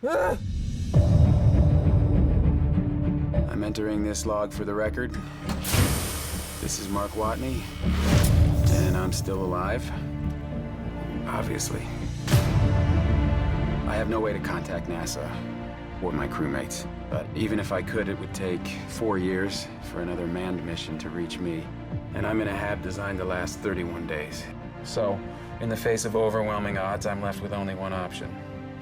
I'm entering this log for the record. This is Mark Watney, and I'm still alive. Obviously. I have no way to contact NASA or my crewmates, but even if I could, it would take four years for another manned mission to reach me. And I'm in a hab designed to last 31 days. So, in the face of overwhelming odds, I'm left with only one option.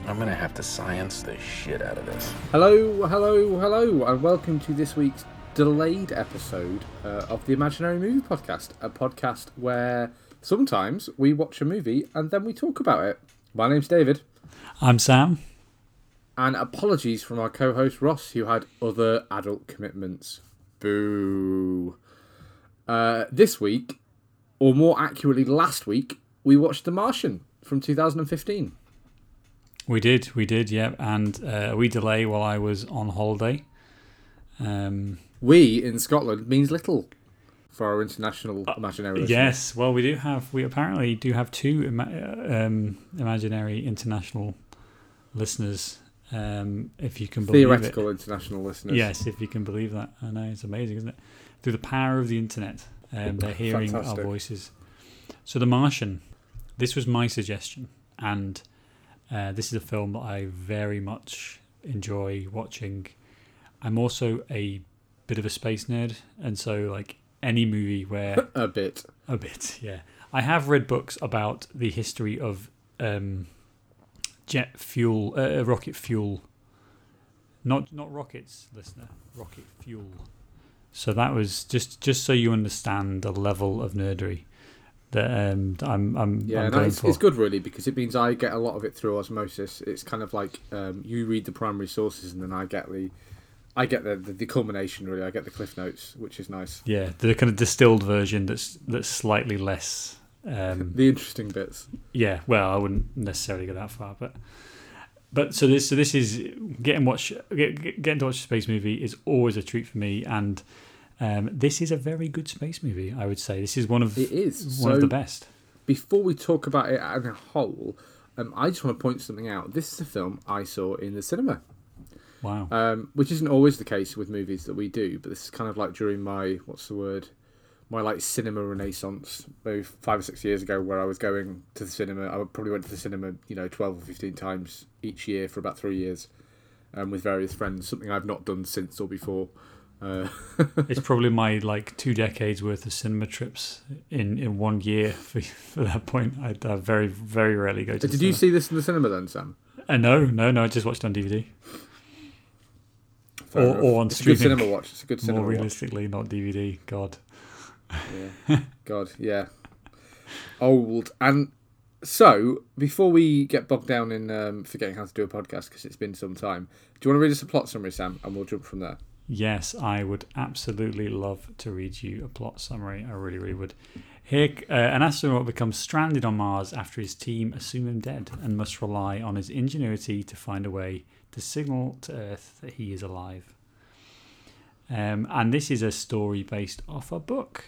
I'm gonna have to science the shit out of this. Hello, hello, hello, and welcome to this week's delayed episode uh, of the Imaginary Movie Podcast, a podcast where sometimes we watch a movie and then we talk about it. My name's David, I'm Sam. and apologies from our co host Ross, who had other adult commitments. Boo. Uh, this week, or more accurately, last week, we watched The Martian from 2015. We did, we did, yeah. And uh, we delay while I was on holiday. Um, We in Scotland means little for our international imaginary listeners. yes, well, we do have, we apparently do have two ima- uh, um, imaginary international listeners, um, if you can believe Theoretical it. international listeners. Yes, if you can believe that. I know, it's amazing, isn't it? Through the power of the internet, um, they're hearing Fantastic. our voices. So, The Martian, this was my suggestion. And uh, this is a film that I very much enjoy watching. I'm also a bit of a space nerd. And so, like, any movie where A bit. a bit, yeah. I have read books about the history of um, jet fuel, uh, rocket fuel. Not not rockets, listener. Rocket fuel. So that was just just so you understand the level of nerdery that um, I'm I'm, Yeah, I'm no, it's, for. it's good really because it means I get a lot of it through osmosis. It's kind of like um, you read the primary sources and then I get the, I get the, the the culmination really. I get the cliff notes, which is nice. Yeah, the kind of distilled version that's that's slightly less. Um, The interesting bits. Yeah, well, I wouldn't necessarily go that far, but but so this so this is getting watch get- getting to watch a space movie is always a treat for me, and um, this is a very good space movie. I would say this is one of It is. one So of the best. before we talk about it as a whole, um, I just want to point something out. This is a film I saw in the cinema. Wow. um, which isn't always the case with movies that we do, but this is kind of like during my what's the word, my like cinema renaissance, maybe five or six years ago, where I was going to the cinema. I probably went to the cinema, you know, twelve or fifteen times each year for about three years, um, with various friends. Something I've not done since or before. Uh, it's probably my like two decades worth of cinema trips in, in one year. For, for that point, I, I very very rarely go to. the did you cinema. see this in the cinema then, Sam? Uh, no, no, no. I just watched it on DVD Fair or, enough. or on it's a good cinema watch. It's a good cinema More watch. realistically, not DVD. God. Yeah. God, yeah. Old. And so, before we get bogged down in um, forgetting how to do a podcast because it's been some time, do you want to read us a plot summary, Sam? And we'll jump from there. Yes, I would absolutely love to read you a plot summary. I really, really would. Here, uh, an astronaut becomes stranded on Mars after his team assume him dead and must rely on his ingenuity to find a way to signal to Earth that he is alive. Um, and this is a story based off a book.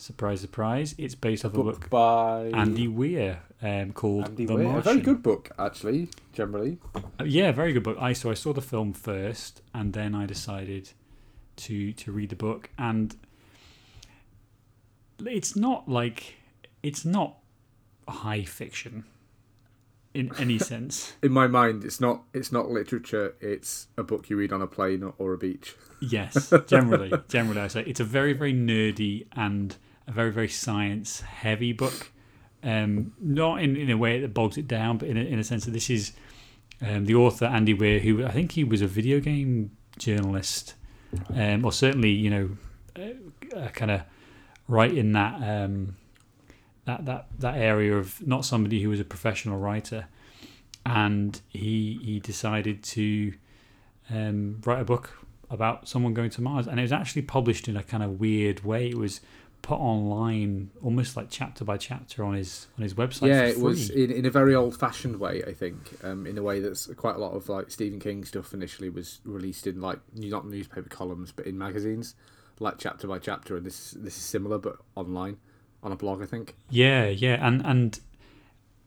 Surprise, surprise! It's based off a book, by Andy Weir um, called Andy The Weir. A very good book, actually, generally. Uh, Yeah, very good book. I so I saw the film first, and then I decided to to read the book, and it's not like it's not high fiction in any sense. In my mind, it's not it's not literature. It's a book you read on a plane or, or a beach. Yes, generally, generally, I say it's a very very nerdy and a very very science heavy book. Um, not in, in a way that bogs it down, but in a, in a sense that this is um, the author Andy Weir, who I think he was a video game journalist, um, or certainly you know, uh, kind of right in that um, that that that area of not somebody who was a professional writer, and he he decided to um, write a book about someone going to Mars, and it was actually published in a kind of weird way. It was put online, almost like chapter by chapter on his on his website. yeah, it was in, in a very old-fashioned way. I think, um, in a way that's quite a lot of like Stephen King stuff. Initially, was released in like not newspaper columns, but in magazines, like chapter by chapter. And this this is similar, but online on a blog. I think. Yeah, yeah, and and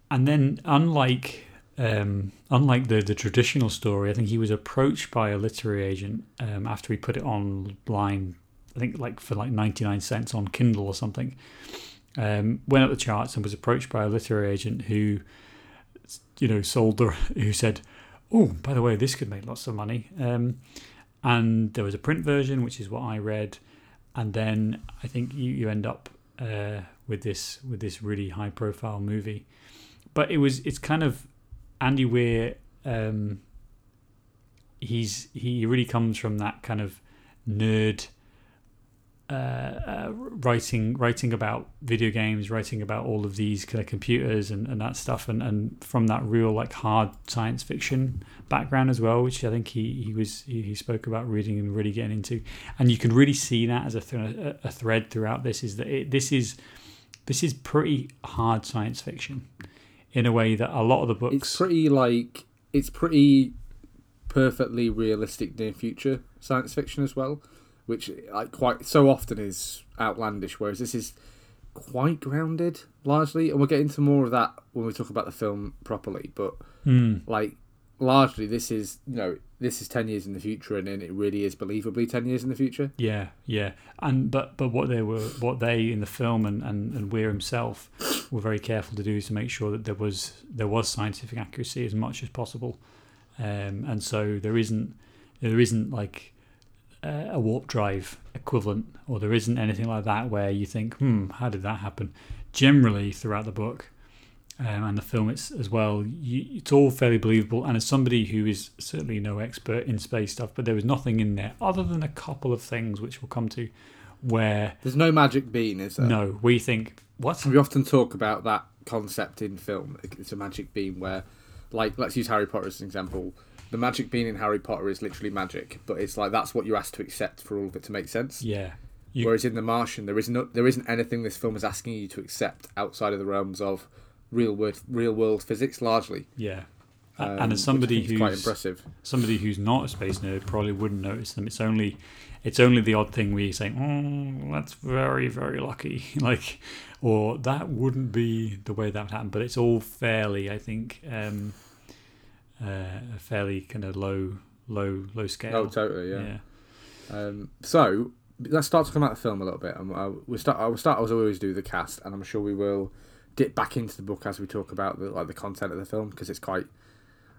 and then unlike um, unlike the the traditional story, I think he was approached by a literary agent um, after he put it online. I think like for like ninety nine cents on Kindle or something. Um, went up the charts and was approached by a literary agent who, you know, sold the who said, "Oh, by the way, this could make lots of money." Um, and there was a print version, which is what I read, and then I think you, you end up uh, with this with this really high profile movie. But it was it's kind of Andy Weir. Um, he's he really comes from that kind of nerd. Uh, uh, writing writing about video games, writing about all of these kind of computers and, and that stuff, and, and from that real like hard science fiction background as well, which I think he, he was he, he spoke about reading and really getting into, and you can really see that as a, th- a thread throughout this is that it, this is this is pretty hard science fiction in a way that a lot of the books It's pretty like it's pretty perfectly realistic near future science fiction as well, which like quite so often is outlandish. Whereas this is quite grounded largely, and we'll get into more of that when we talk about the film properly. But Mm, like largely, this is you know this is ten years in the future, and then it really is believably ten years in the future. Yeah, yeah, and but but what they were, what they in the film and and and Weir himself were very careful to do is to make sure that there was there was scientific accuracy as much as possible, um, and so there isn't there isn't like a warp drive equivalent, or there isn't anything like that where you think, hmm, how did that happen? Generally, throughout the book. Um, and the film it's, as well, you, it's all fairly believable. And as somebody who is certainly no expert in space stuff, but there was nothing in there other than a couple of things which we'll come to, where There's no magic bean, is there? no, we think what? We often talk about that concept in film. It's a magic bean where, like, let's use Harry Potter as an example. The magic being in Harry Potter is literally magic, but it's like that's what you're asked to accept for all of it to make sense. Yeah, you, Whereas in The Martian, there is no, there isn't anything this film is asking you to accept outside of the realms of real world, real world physics, largely. yeah. Um, and as somebody which I think is quite who's impressive. somebody who's not a space nerd probably wouldn't notice them. It's only it's only the odd thing where you say, "Oh, that's very very lucky," like, or that wouldn't be the way that would happen. But it's all fairly, I think, um, uh, fairly kind of low low low scale. Oh, totally, yeah. yeah. Um, so let's start talking about the film a little bit. And uh, we start. I will start as I always do the cast, and I'm sure we will dip back into the book as we talk about the like the content of the film because it's quite.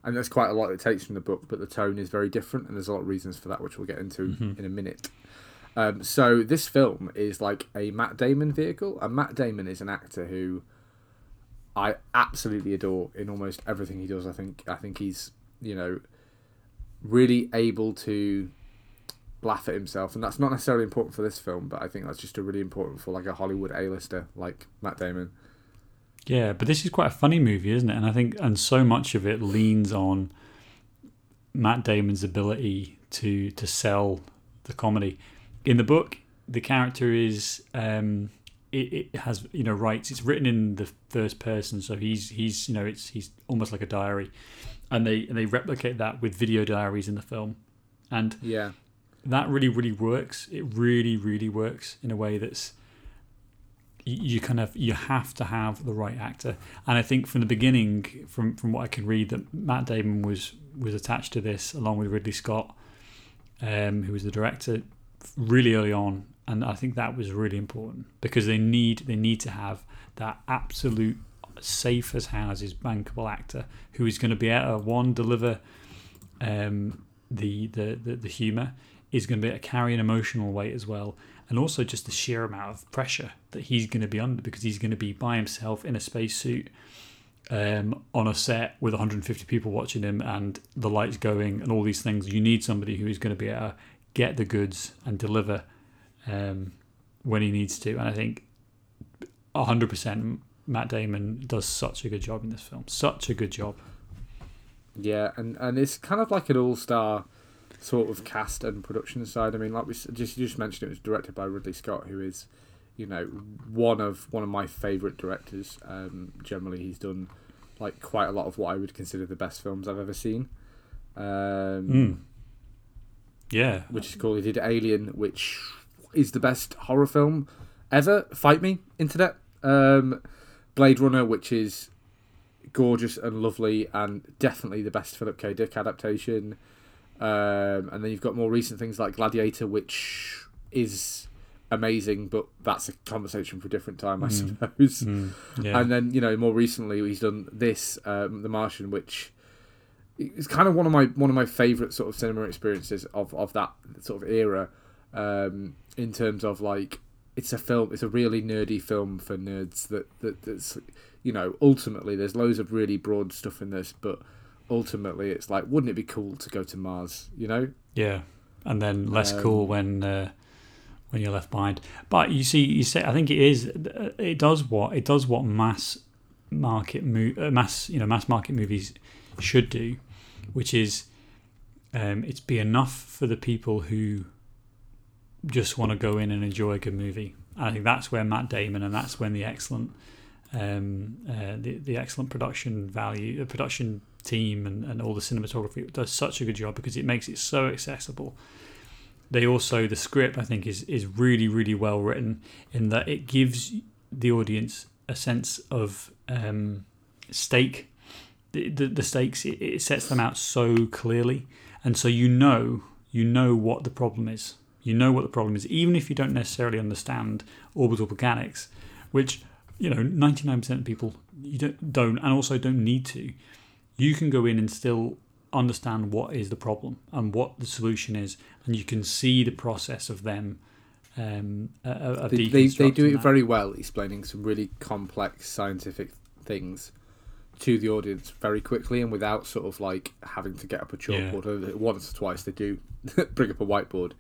I And there's quite a lot it takes from the book, but the tone is very different, and there's a lot of reasons for that, which we'll get into Mhm. in a minute. Um, so this film is like a Matt Damon vehicle, and Matt Damon is an actor who I absolutely adore in almost everything he does. I think I think he's you know really able to laugh at himself, and that's not necessarily important for this film, but I think that's just a really important for like a Hollywood A-lister like Matt Damon. Yeah, but this is quite a funny movie, isn't it? And I think, and so much of it leans on Matt Damon's ability to to sell the comedy. In the book, the character is um, it, it has you know rights. It's written in the first person, so he's he's you know it's he's almost like a diary, and they and they replicate that with video diaries in the film, and Yeah, that really really works. It really really works in a way that's you, you kind of you have to have the right actor. And i think from the beginning from from what i can read that matt damon was was attached to this along with ridley scott um, who was the director really early on and i think that was really important because they need they need to have that absolute safe as houses bankable actor who is going to be able to one deliver um, the the the, the humor is going to be able to carry an emotional weight as well, and also just the sheer amount of pressure that he's going to be under because he's going to be by himself in a spacesuit um, on a set with 150 people watching him and the lights going and all these things. You need somebody who is going to be able to get the goods and deliver um, when he needs to, and I think 100% Matt Damon does such a good job in this film. Such a good job. yeah, and and it's kind of like an all-star sort of cast and production side. I mean, like we just you just mentioned, it was directed by Ridley Scott, who is, you know, one of one of my favourite directors. Um, generally, he's done like quite a lot of what I would consider the best films I've ever seen. Um, Mm. Yeah, which is cool. He did Alien, which is the best horror film ever. Fight me, internet. Um, Blade Runner, which is gorgeous and lovely, and definitely the best Philip K. Dick adaptation. Um, and then you've got more recent things like Gladiator, which is amazing, but that's a conversation for a different time, I suppose. Mm, yeah. And then you know more recently he's done this, um, The Martian, which is kind of one of my one of my favorite sort of cinema experiences of of that sort of era. Um, in terms of like it's a film, it's a really nerdy film for nerds. That that that's you know ultimately there's loads of really broad stuff in this, but ultimately it's like wouldn't it be cool to go to Mars? You know? Yeah, and then less Um, cool when uh, when you're left behind. But you see, you say I think it is. It does what it does what mass market mo- uh, mass you know mass market movies should do, which is um, it's be enough for the people who just want to go in and enjoy a good movie. And I think that's where Matt Damon and that's when the excellent um, uh, the the excellent production value, the production team, and, and all the cinematography does such a good job because it makes it so accessible. They also the script I think is is really really well written in that it gives the audience a sense of um, stake. The, the, the stakes it, it sets them out so clearly, and so you know you know what the problem is. You know what the problem is, even if you don't necessarily understand orbital mechanics, which you know 99% of people you don't don't and also don't need to you can go in and still understand what is the problem and what the solution is and you can see the process of them um uh, of They, they, they do it that. very well, explaining some really complex scientific things to the audience very quickly and without sort of like having to get up a chalkboard. Or Once or twice they do bring up a whiteboard.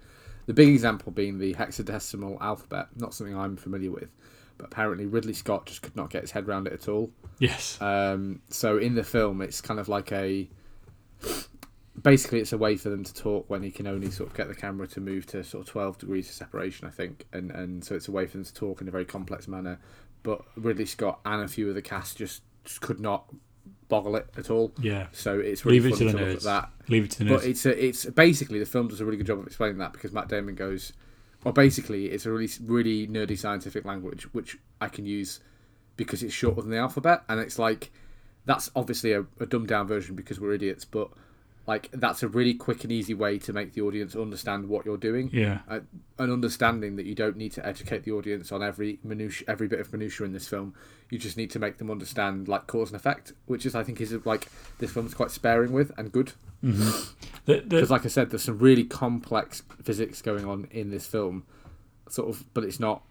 The big example being the hexadecimal alphabet, not something I'm familiar with, but apparently Ridley Scott just could not get his head around it at all. yes Um, so in the film, it's kind of like a. Basically, it's a way for them to talk when he can only sort of get the camera to move to sort of twelve degrees of separation, I think, and and so it's a way for them to talk in a very complex manner. But Ridley Scott and a few of the cast just, just could not boggle it at all. yeah So it's really leave it to to, look at that. leave it to the But nerds it's a, it's basically the film does a really good job of explaining that because Matt Damon goes, well, basically it's a really really nerdy scientific language which I can use because it's shorter than the alphabet, and it's like that's obviously a, a dumbed down version because we're idiots, but like that's a really quick and easy way to make the audience understand what you're doing. yeah Uh, an understanding that you don't need to educate the audience on every minutia, every bit of minutia in this film. You just need to make them understand like cause and effect, which is I think is like this film's quite sparing with and good the, because like I said, there's some really complex physics going on in this film, sort of, but it's not,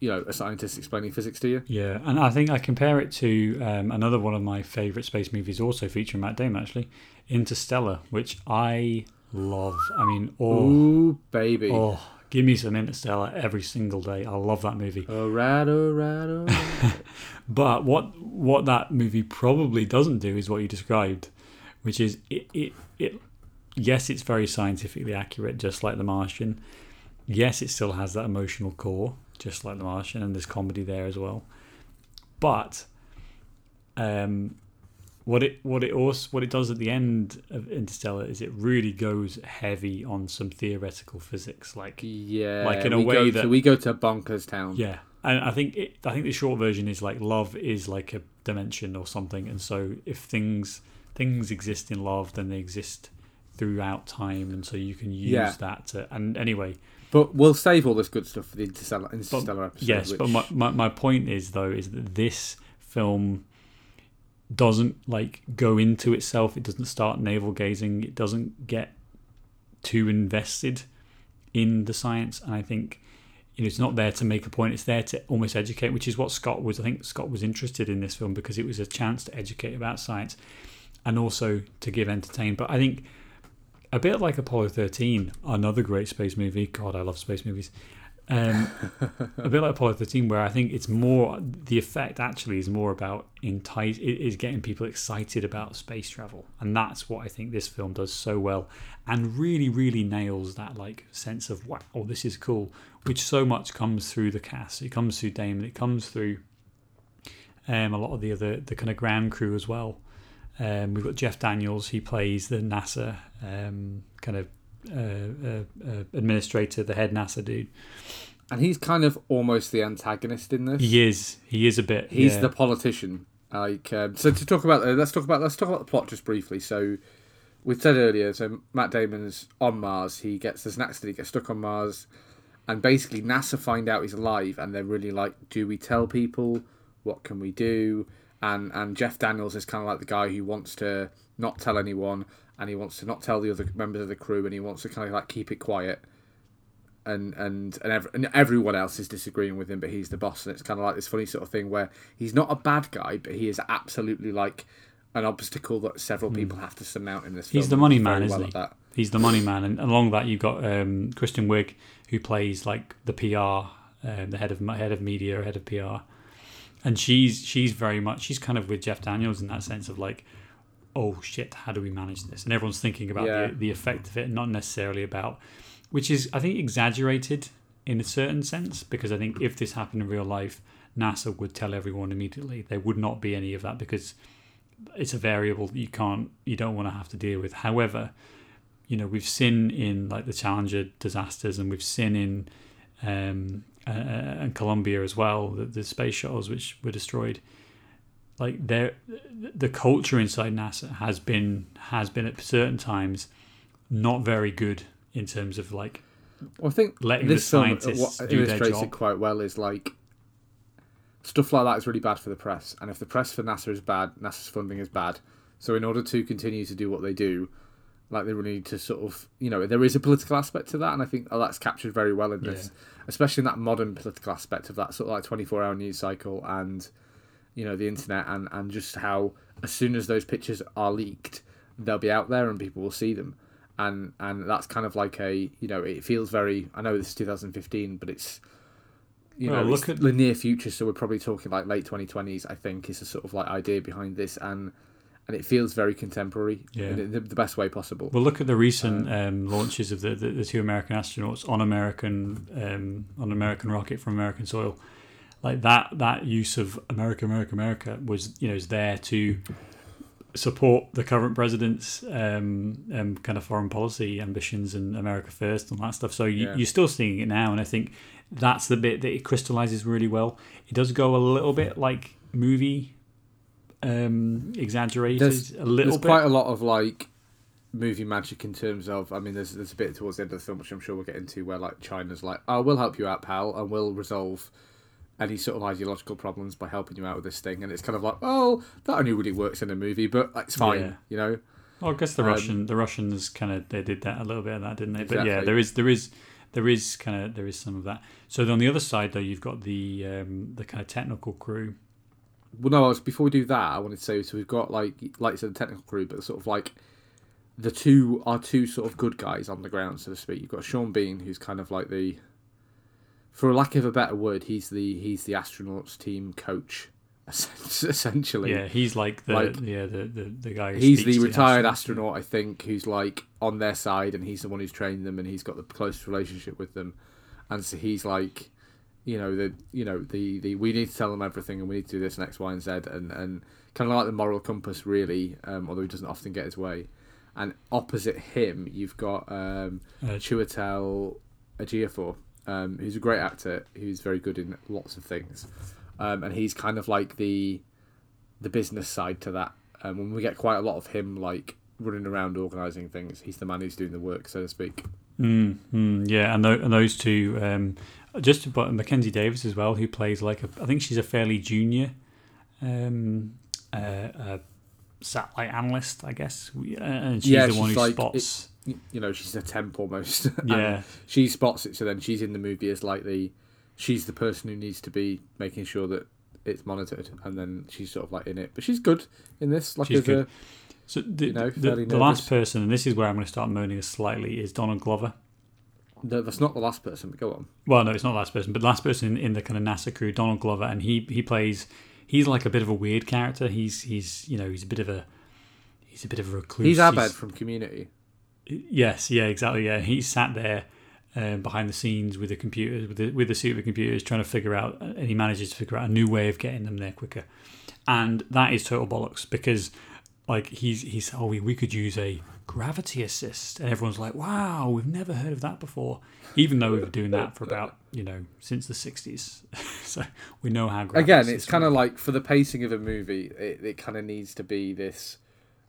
you know, a scientist explaining physics to you. Yeah, and I think I compare it to um, another one of my favourite space movies, also featuring Matt Damon, actually, Interstellar, which I love. I mean, oh, Ooh, baby! oh, give me some Interstellar every single day. I love that movie. Alright, alright, alright. But what what that movie probably doesn't do is what you described, which is it it, it yes, it's very scientifically accurate, just like The Martian. Yes, it still has that emotional core, just like The Martian, and there's comedy there as well. But um, what it what it also what it does at the end of Interstellar is it really goes heavy on some theoretical physics, like yeah, Like, in a we way go that- to, we go to bonkers town. yeah, and I think it, I think the short version is like love is like a dimension or something, and so if things things exist in love, then they exist throughout time, and so you can use Yeah. that to. And anyway, But we'll save all this good stuff for the Interstellar, Interstellar episode. yes, which, but my, my my point is though is that this film doesn't like go into itself. It doesn't start navel gazing. It doesn't get too invested in the science, and I think you know, it's not there to make a point. It's there to almost educate, which is what Scott was. I think Scott was interested in this film because it was a chance to educate about science and also to give entertain. But I think a bit like Apollo 13, another great space movie. God, I love space movies. Um, a bit like Apollo 13, where I think it's more the effect actually is more about entice is getting people excited about space travel, and that's what I think this film does so well, and really, really nails that like sense of wow, oh, this is cool, which so much comes through the cast. It comes through Damon. It comes through um, a lot of the other the kind of ground crew as well. Um, we've got Jeff Daniels. He plays the NASA um, kind of uh, uh, uh, administrator, the head NASA dude. and he's kind of almost the antagonist in this. He is. He is a bit. He's yeah. the politician, Like um, so to talk about uh, let's talk about let's talk about the plot just briefly. So we said earlier, so Matt Damon's on Mars. He gets there's an accident. He gets stuck on Mars, and basically NASA find out he's alive, and they're really like, do we tell people? What can we do? And and Jeff Daniels is kind of like the guy who wants to not tell anyone, and he wants to not tell the other members of the crew, and he wants to kind of like keep it quiet. And and and, ev- and everyone else is disagreeing with him, but he's the boss, and it's kind of like this funny sort of thing where he's not a bad guy, but he is absolutely like an obstacle that several people have to surmount in this. Hmm. He's the money man, isn't at he? that. He's the money man, and along that you've got um, Kristen Wiig, who plays like the PR, um, the head of head of media, head of PR, and she's she's very much she's kind of with Jeff Daniels in that sense of like, oh shit, how do we manage this? And everyone's thinking about Yeah. the, the effect of it, not necessarily about, which is I think exaggerated in a certain sense because I think if this happened in real life, NASA would tell everyone immediately. There would not be any of that because it's a variable that you can't you don't want to have to deal with. However, you know we've seen in like the Challenger disasters, and we've seen in um, uh, and Columbia as well the, the space shuttles which were destroyed. Like there, the culture inside NASA has been has been at certain times not very good in terms of like Well, I think letting this the film scientists what do their illustrates job. it quite well is like stuff like that is really bad for the press, and if the press for NASA is bad, NASA's funding is bad. So in order to continue to do what they do, like they really need to sort of you know there is a political aspect to that, and I think oh, that's captured very well in this, especially in that modern political aspect of that sort of like twenty four hour news cycle and you know the internet and and just how as soon as those pictures are leaked, they'll be out there and people will see them. And and that's kind of like a you know it feels very I know this is 2015 but it's you Well, know look at- the near future so we're probably talking like late 2020s I think is the sort of like idea behind this. And and it feels very contemporary Yeah. in the, the best way possible Well, look at the recent Uh, um, launches of the, the, the two American astronauts on American um, on American rocket from American soil. Like that that use of America, America, America was you know is there to support the current president's um, um, kind of foreign policy ambitions and America first and that stuff. So you, Yeah. you're still seeing it now, and I think that's the bit that it crystallizes really well. It does go a little bit like movie um, exaggerated There's- a little bit. there's bit. quite a lot of like movie magic in terms of I mean there's there's a bit towards the end of the film which I'm sure we'll get into where like China's like oh we'll help you out pal and we'll resolve any sort of ideological problems by helping you out with this thing and it's kind of like well that only really works in a movie but it's fine Yeah. you know Well, I guess the Um, Russian, the Russians kind of they did that a little bit of that, didn't they? But yeah, there is there is there is kind of there is some of that. So on the other side though, you've got the um, the kind of technical crew. Well no I was, before we do that I wanted to say so we've got like like you said the technical crew but sort of like the two are two sort of good guys on the ground so to speak. You've got Sean Bean who's kind of like the for lack of a better word he's the he's the astronauts team coach essentially. Yeah, he's like the Like, yeah the, the, the guy. He's the retired astronaut, I think, who's like on their side, and he's the one who's trained them, and he's got the closest relationship with them, and so he's like, you know, the you know the the we need to tell them everything, and we need to do this and X, Y, and Z, and and kind of like the moral compass, really, um, although he doesn't often get his way. And opposite him, you've got um, Uh, Chiwetel Ejiofor, um, who's a great actor, who's very good in lots of things, um, and he's kind of like the the business side to that. Um, when we get quite a lot of him like running around organising things, he's the man who's doing the work, so to speak. Mm, mm, yeah, and, tho- and those two, um, just about Mackenzie Davis as well, who plays like a, I think she's a fairly junior um, uh, uh, satellite analyst, I guess, uh, and she's Yeah, the one she's who like- spots. Y- You know, she's a temp almost. Yeah, she spots it, so then she's in the movie as like the she's the person who needs to be making sure that it's monitored, and then she's sort of like in it. But she's good in this. Like She's good. a So the, you know, the, the last person, and this is where I'm going to start moaning slightly, is Donald Glover. No, that's not the last person. But go on. Well, no, it's not the last person, but the last person in, in the kind of NASA crew, Donald Glover, and he he plays. He's like a bit of a weird character. He's he's you know he's a bit of a he's a bit of a recluse. He's Abed from Community. Yes, yeah, exactly. Yeah, he sat there um, behind the scenes with the computers, with the with the suit of computers, trying to figure out, and he manages to figure out a new way of getting them there quicker. And that is total bollocks because, like, he's he's oh we, we could use a gravity assist, and everyone's like, "Wow, we've never heard of that before." Even though we've been doing that for about you know since the '60s, so we know how. Gravity Again, it's kind of like for the pacing of a movie, it, it kind of needs to be this.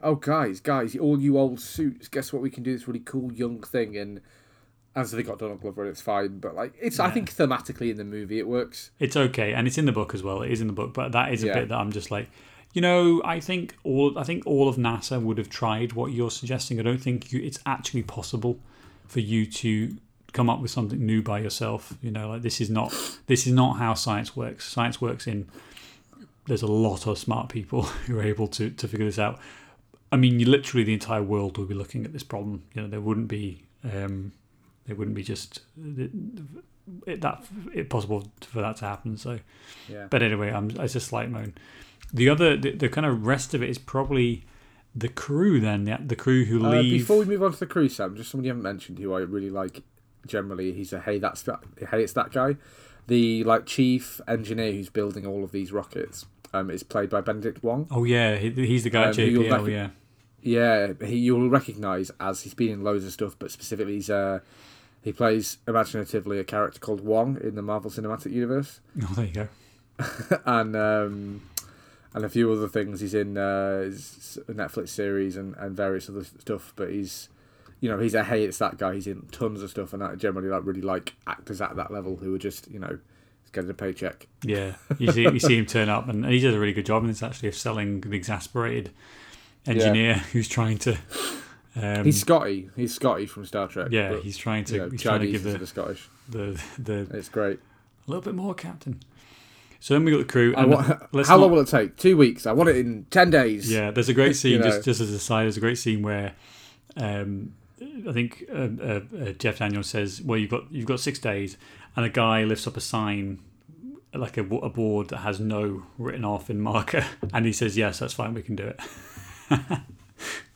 Oh, guys, guys, all you old suits, guess what? We can do this really cool young thing, and as they got Donald Glover, it's fine. But like, it's I think thematically in the movie it works. It's okay, and it's in the book as well. It is in the book, but that is a Yeah. bit that I'm just like, you know, I think all I think all of NASA would have tried what you're suggesting. I don't think you, it's actually possible for you to come up with something new by yourself. You know, like this is not this is not how science works. Science works in there's a lot of smart people who are able to to figure this out. I mean, you literally the entire world will be looking at this problem. You know, there wouldn't be um, there wouldn't be just it, that it possible for that to happen. So, Yeah. but anyway, I'm it's a slight moan. The other the, the kind of rest of it is probably the crew. Then the, the crew who Uh, leave. before we move on to the crew, Sam, just somebody you haven't mentioned who I really like. Generally, he's a hey that's that hey it's that guy. The like chief engineer who's building all of these rockets um, is played by Benedict Wong. oh yeah, he, he's the guy Um, JPL. rec- yeah, Yeah, he you'll recognise as he's been in loads of stuff, but specifically he's uh, he plays imaginatively a character called Wong in the Marvel Cinematic Universe, oh there you go. and um, and a few other things. He's in uh, Netflix series and, and various other stuff, but he's you know he's a hey it's that guy. He's in tons of stuff, and I generally like really like actors at that level who are just you know getting a paycheck. Yeah, you see you see him turn up, and he does a really good job in this actually of selling an exasperated engineer who's trying to. Um, He's Scotty. He's Scotty from Star Trek. yeah, but, he's trying to you know, he's trying to give the, of Scottish. the the It's great. a little bit more, Captain. So then we got the crew. And want, let's how not- long will it take? Two weeks. I want it in ten days. Yeah, there's a great scene. You know. just just as a side, there's a great scene where, um, I think uh, uh, uh, Jeff Daniels says, "Well, you've got you've got six days," and a guy lifts up a sign, like a, a board that has no written off in marker, and he says, "Yes, that's fine. We can do it."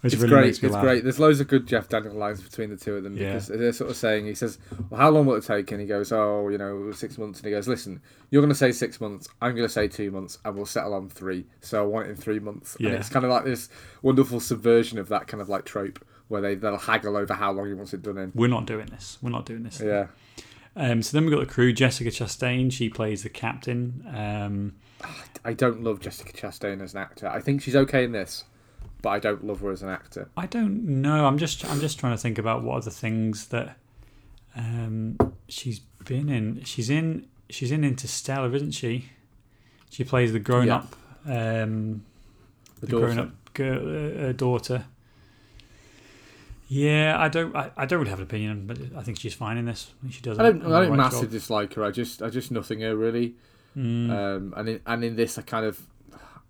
Which It's really great. It's laugh. great. There's loads of good Jeff Daniel lines between the two of them Yeah. because they're sort of saying, he says, Well, how long will it take? And he goes, Oh, you know, six months. And he goes, Listen, you're going to say six months. I'm going to say two months, and we'll settle on three. So I want it in three months. Yeah. And it's kind of like this wonderful subversion of that kind of like trope where they, they'll haggle over how long he wants it done in. We're not doing this. We're not doing this. Yeah. Um, so then we've got the crew. Jessica Chastain. She plays the captain. Um, I don't love Jessica Chastain as an actor. I think she's okay in this, but I don't love her as an actor. I don't know. I'm just I'm just trying to think about what are the things that um, she's been in. She's in she's in Interstellar, isn't she? She plays the grown Yeah. up um, The, the daughter. grown up girl, uh, uh, daughter. Yeah, I don't I, I don't really have an opinion, but I think she's fine in this. I she does. I don't. I don't right massively dislike her. I just. I just nothing her really. Mm, Um, and in and in this, I kind of,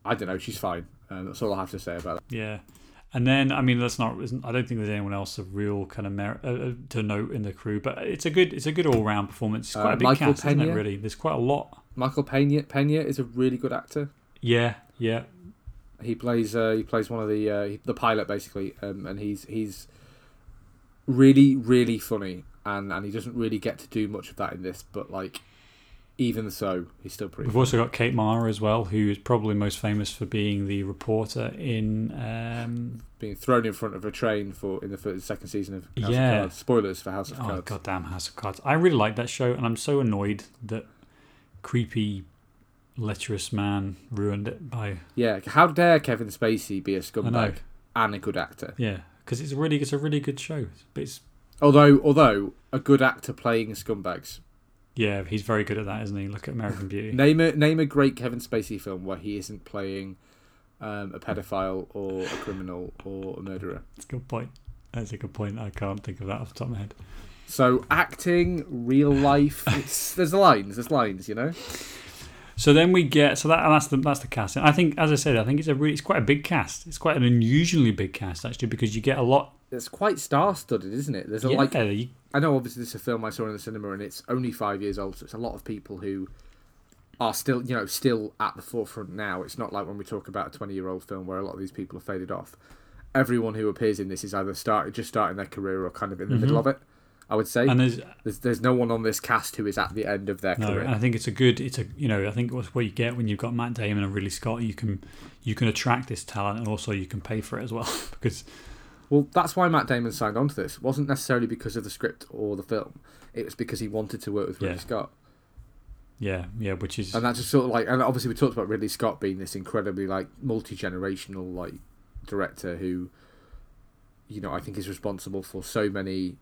I don't know. She's fine. Um, that's all I have to say about it. yeah. And then, I mean, let's not. I don't think there's anyone else of real kind of merit uh, uh, to note in the crew, but it's a good, it's a good all round performance. It's quite Uh, a big Michael cast, isn't it? Really, there's quite a lot. Michael Pena Pena is a really good actor. Yeah, yeah, He plays. Uh, he plays one of the uh, the pilot basically, um, and he's he's really really funny, and and he doesn't really get to do much of that in this, but like. Even so, he's still pretty. We've also got Kate Mara as well, who is probably most famous for being the reporter in. Um, being thrown in front of a train for in the first, second season of House Yeah. of Cards. Spoilers for House of oh Cards. Oh goddamn House of Cards! I really like that show, and I'm so annoyed that creepy, lecherous man ruined it by Yeah, how dare Kevin Spacey be a scumbag and a good actor? yeah, because it's really it's a really good show, but it's Although, although a good actor playing scumbags. Yeah he's very good at that, isn't he? Look at American Beauty. Name a name a great Kevin Spacey film where he isn't playing um, a pedophile or a criminal or a murderer. That's a good point. That's a good point. I can't think of that off the top of my head. So acting, real life, it's, there's lines, there's lines, you know. So then we get so that and that's the that's the cast. And I think, as I said, I think it's a really it's quite a big cast. It's quite an unusually big cast actually because you get a lot. It's quite star-studded, isn't it? There's a Yeah, like I know obviously this is a film I saw in the cinema and it's only five years old, so it's a lot of people who are still, you know, still at the forefront now. It's not like when we talk about a twenty-year-old film where a lot of these people have faded off. Everyone who appears in this is either started just starting their career or kind of in the middle mm-hmm. of it. I would say and there's there's there's no one on this cast who is at the end of their no, career. I think it's a good. It's a you know I think what's what you get when you've got Matt Damon and Ridley Scott. You can you can attract this talent and also you can pay for it as well because Well, that's why Matt Damon signed on to this. It wasn't necessarily because of the script or the film. It was because he wanted to work with Ridley Yeah. Scott. Yeah, yeah, which is And that's just sort of like, and obviously we talked about Ridley Scott being this incredibly like multi generational like director who, you know, I think is responsible for so many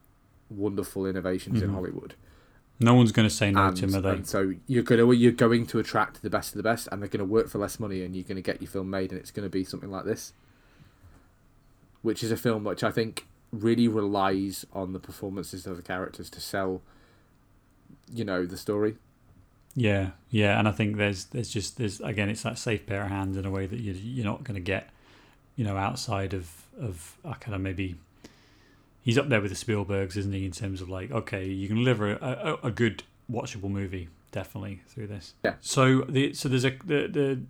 wonderful innovations in Mhm. Hollywood. no one's going to say no and, to him, are they? so you're gonna you're going to attract the best of the best, and they're going to work for less money, and you're going to get your film made, and it's going to be something like this, which is a film which I think really relies on the performances of the characters to sell, you know, the story. Yeah, yeah, and I think there's there's just there's again it's that safe pair of hands in a way that you you're not going to get, you know, outside of of I kind of maybe. He's up there with the Spielbergs, isn't he? In terms of like, okay, you can deliver a, a, a good watchable movie definitely through this. Yeah. So the so there's a the the.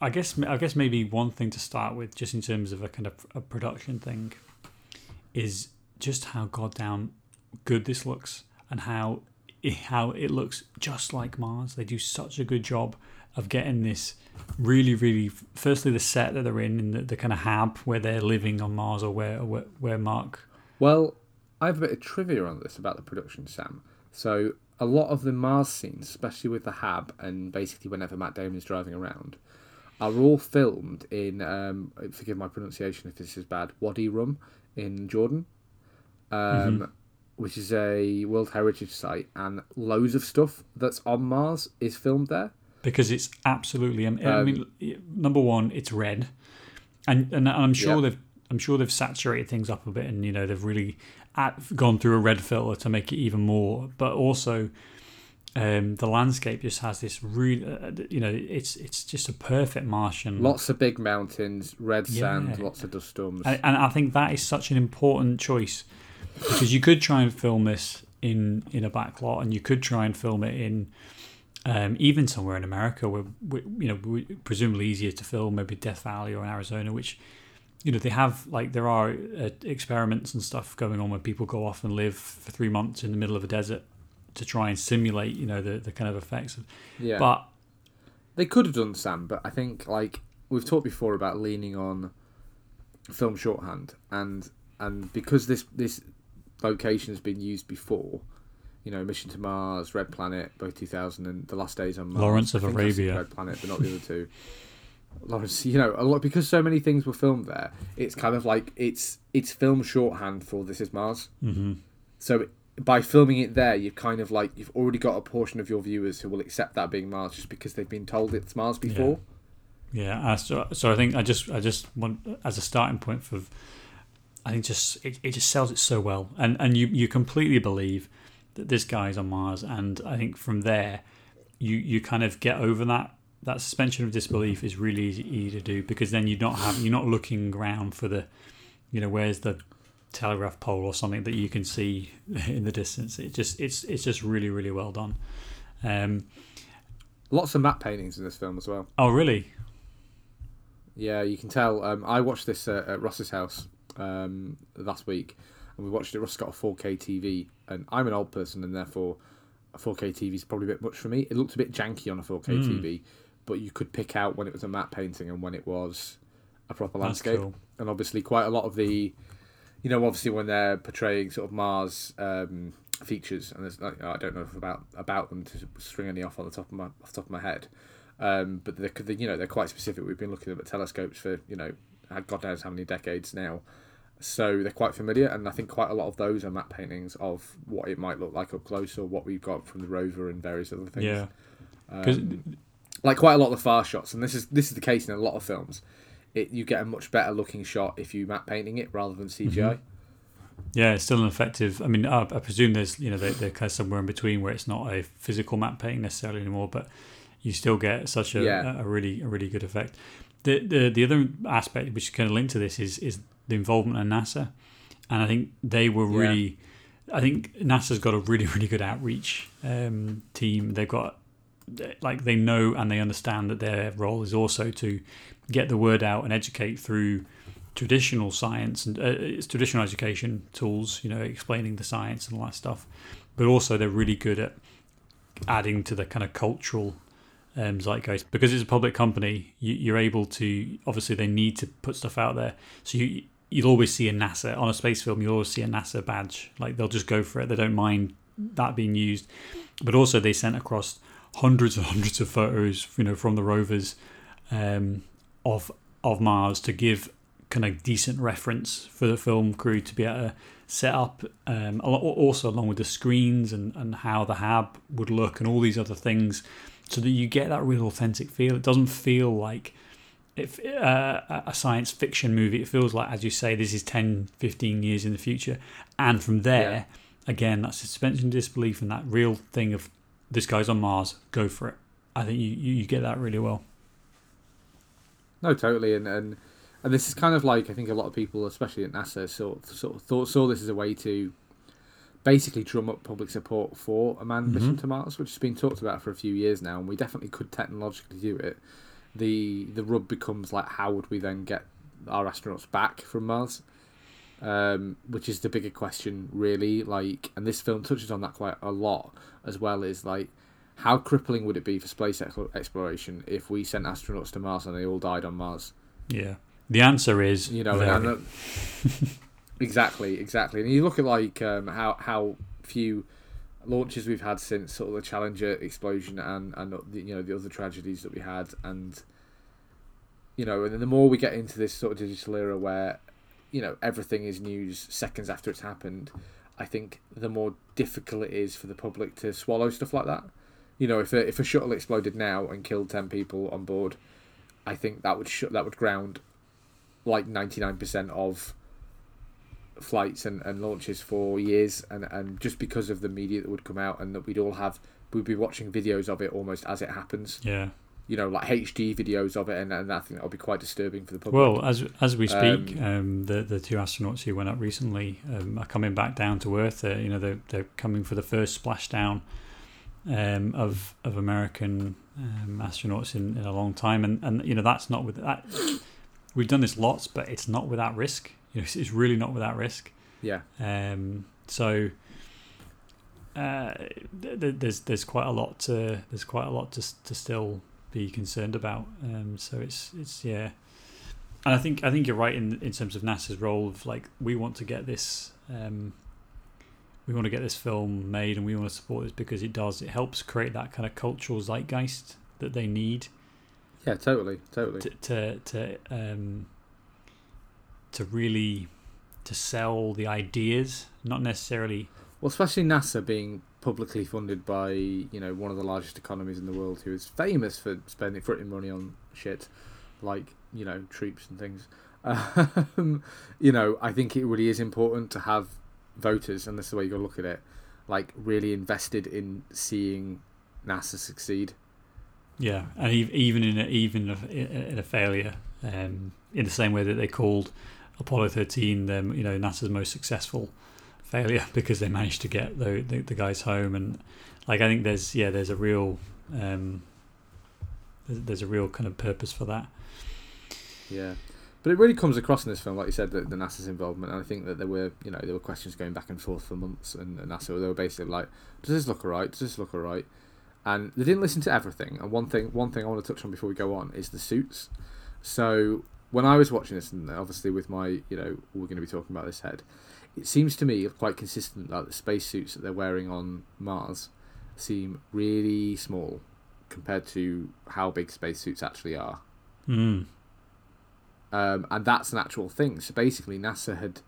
I guess I guess maybe one thing to start with, just in terms of a kind of a production thing, is just how goddamn good this looks and how how it looks just like Mars. They do such a good job of getting this really, really. Firstly, the set that they're in, in the, the kind of hab where they're living on Mars, or where where, where Mark. Well, I have a bit of trivia on this about the production, Sam. So a lot of the Mars scenes, especially with the Hab, and basically whenever Matt Damon is driving around, are all filmed in. Um, forgive my pronunciation if this is bad. Wadi Rum in Jordan, um, which is a World Heritage Site, and loads of stuff that's on Mars is filmed there. because it's absolutely. I Um, mean, number one, it's red, and and I'm sure Yeah. they've I'm sure they've saturated things up a bit, and you know they've really at, gone through a red filter to make it even more. But also, um, the landscape just has this really, uh, you know, it's it's just a perfect Martian. Lots of big mountains, red sand, Yeah. lots of dust storms. and, and I think that is such an important choice because you could try and film this in in a back lot, and you could try and film it in um, even somewhere in America where where, you know we- presumably easier to film, maybe Death Valley or in Arizona, which you know they have like there are uh, experiments and stuff going on where people go off and live for three months in the middle of a desert to try and simulate you know the the kind of effects of yeah. but They could have done Sam, but I think like we've talked before about leaning on film shorthand, and and because this this location has been used before, you know, Mission to Mars, Red Planet, both two thousand and The Last Days on Mars. Lawrence of I think I've seen Arabia. Red Planet, but not the other two. Lawrence, you know, a lot because so many things were filmed there. It's kind of like it's it's film shorthand for This Is Mars. mhm. So by filming it there, you've kind of like you've already got a portion of your viewers who will accept that being Mars just because they've been told it's Mars before. Yeah, uh, so, so I think I just I just want as a starting point for, I think just it, it just sells it so well, and and you you completely believe that this guy's on Mars, and I think from there, you you kind of get over that that suspension of disbelief is really easy, easy to do because then you're not have you're not looking around for the, you know, where's the telegraph pole or something that you can see in the distance. It just it's it's just really really well done. Um, Lots of matte paintings in this film as well. oh really? Yeah, you can tell. Um, I watched this uh, at Ross's house um, last week, and we watched it. Ross got a 4K TV, and I'm an old person, and therefore a 4K TV is probably a bit much for me. It looked a bit janky on a 4K Mm. TV, but you could pick out when it was a matte painting and when it was a proper That's landscape. cool. And obviously, quite a lot of the, you know, obviously when they're portraying sort of Mars um, features, and there's I don't know about about them to string any off on the top of my off the top of my head. Um, but they're, they, you know they're quite specific. We've been looking at telescopes for you know God knows how many decades now, so they're quite familiar. And I think quite a lot of those are matte paintings of what it might look like up close, or what we've got from the rover and various other things. Yeah, Um, like quite a lot of the far shots, and this is this is the case in a lot of films. It you get a much better looking shot if you matte painting it rather than CGI. Yeah, it's still an effective. I mean, I, I presume there's you know they're, they're kind of somewhere in between where it's not a physical matte painting necessarily anymore, but you still get such a, Yeah. a, a really a really good effect. The, the the other aspect which is kind of linked to this is is the involvement of NASA, and I think they were Yeah. really. I think NASA's got a really really good outreach um, team. They've got like they know and they understand that their role is also to get the word out and educate through traditional science and uh, it's traditional education tools, you know, explaining the science and all that stuff. But also, they're really good at adding to the kind of cultural um, zeitgeist because it's a public company. You, you're able to obviously they need to put stuff out there, so you you'll always see a NASA on a space film. You'll always see a NASA badge. Like they'll just go for it. They don't mind that being used. But also, they sent across hundreds and hundreds of photos, you know, from the rovers um, of of Mars to give kind of decent reference for the film crew to be able to set up. Um, also, along with the screens and and how the hab would look and all these other things, so that you get that real authentic feel. It doesn't feel like if uh, a science fiction movie it feels like as you say this is 10 15 years in the future and from there yeah. again that suspension of disbelief and that real thing of this guy's on mars go for it i think you, you, you get that really well no totally and, and and this is kind of like i think a lot of people especially at nasa sort of, sort of thought saw this as a way to basically drum up public support for a manned mm-hmm. mission to mars which has been talked about for a few years now and we definitely could technologically do it the the rub becomes like how would we then get our astronauts back from Mars? Um, which is the bigger question, really. Like, and this film touches on that quite a lot, as well as like how crippling would it be for space exploration if we sent astronauts to Mars and they all died on Mars? Yeah, the answer is you know, and, exactly, exactly. And you look at like um, how how few launches we've had since sort of the Challenger explosion and and you know the other tragedies that we had and you know and the more we get into this sort of digital era where you know everything is news seconds after it's happened I think the more difficult it is for the public to swallow stuff like that you know if a, if a shuttle exploded now and killed 10 people on board I think that would sh- that would ground like 99% of flights and, and launches for years, and, and just because of the media that would come out, and that we'd all have, we'd be watching videos of it almost as it happens. Yeah. You know, like HD videos of it, and, and I think that would be quite disturbing for the public. Well, as as we speak, um, um, the the two astronauts who went up recently um, are coming back down to Earth. Uh, you know, they're they're coming for the first splashdown um, of of American um, astronauts in, in a long time, and and you know that's not with that. We've done this lots, but it's not without risk. You know, it's really not without risk. Yeah. Um. So. Uh, th- there's there's quite a lot to there's quite a lot to to still be concerned about. Um. So it's it's yeah. And I think I think you're right in in terms of NASA's role of like we want to get this um, we want to get this film made and we want to support this because it does it helps create that kind of cultural zeitgeist that they need. Yeah, totally, totally. To to, to um, to really to sell the ideas, not necessarily. Well, especially NASA being publicly funded by you know one of the largest economies in the world, who is famous for spending fritting money on shit like you know troops and things. Um, you know, I think it really is important to have voters, and this is the way you got to look at it, like really invested in seeing NASA succeed. Yeah, and even in a, even in a failure, um, in the same way that they called Apollo 13, them you know NASA's most successful failure because they managed to get the, the, the guys home and like I think there's yeah there's a real um, there's, there's a real kind of purpose for that. Yeah. But it really comes across in this film, like you said, that the NASA's involvement. And I think that there were, you know, there were questions going back and forth for months, and, and NASA they were basically like, "Does this look alright? Does this look alright?" And they didn't listen to everything. And one thing, one thing I want to touch on before we go on is the suits. So when I was watching this, and obviously with my, you know, we're going to be talking about this head, it seems to me quite consistent that the spacesuits that they're wearing on Mars seem really small compared to how big spacesuits actually are. Mm. Um, and that's an actual thing. So basically, NASA had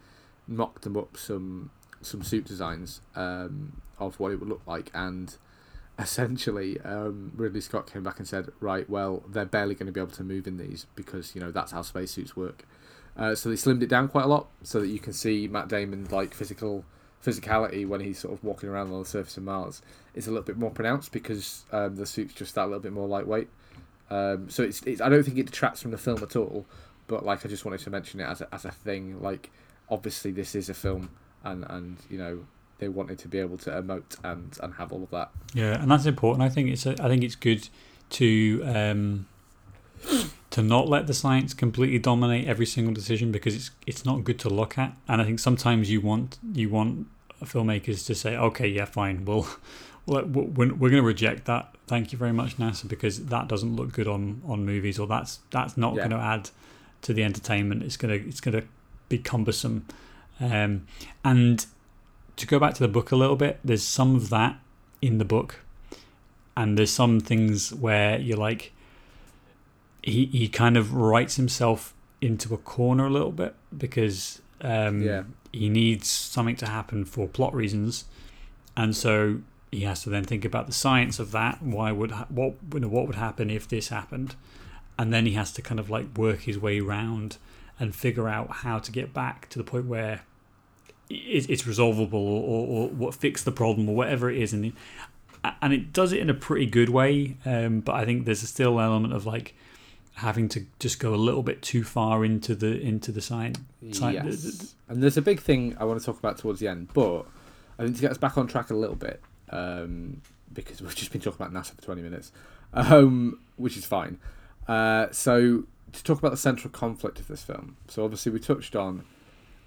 mocked them up some some suit designs um, of what it would look like, and essentially um, Ridley Scott came back and said, right, well, they're barely going to be able to move in these because you know that's how spacesuits work. Uh, so they slimmed it down quite a lot so that you can see Matt Damon's like physical physicality when he's sort of walking around on the surface of Mars is a little bit more pronounced because um, the suit's just that little bit more lightweight. Um, so it's, it's I don't think it detracts from the film at all, but like I just wanted to mention it as a, as a thing. Like obviously this is a film, and and you know they wanted to be able to emote and and have all of that. Yeah, and that's important. I think it's a, I think it's good to um, to not let the science completely dominate every single decision because it's it's not good to look at. And I think sometimes you want you want filmmakers to say, okay, yeah, fine, we'll. we're, we're going to reject that. Thank you very much, NASA, because that doesn't look good on, on movies, or that's that's not yeah. going to add to the entertainment. It's gonna it's gonna be cumbersome. Um, and to go back to the book a little bit, there's some of that in the book, and there's some things where you're like, he he kind of writes himself into a corner a little bit because um, Yeah. he needs something to happen for plot reasons, and so he has to then think about the science of that. Why would ha- what you know, what would happen if this happened, and then he has to kind of like work his way around and figure out how to get back to the point where it, it's resolvable or, what fix the problem or whatever it is, and it, and it does it in a pretty good way. Um, but I think there's still an element of like having to just go a little bit too far into the into the science. Sci- Yes. And there's a big thing I want to talk about towards the end, but I think to get us back on track a little bit, um, because we've just been talking about NASA for 20 minutes, um, which is fine. Uh, so, to talk about the central conflict of this film. So, obviously, we touched on,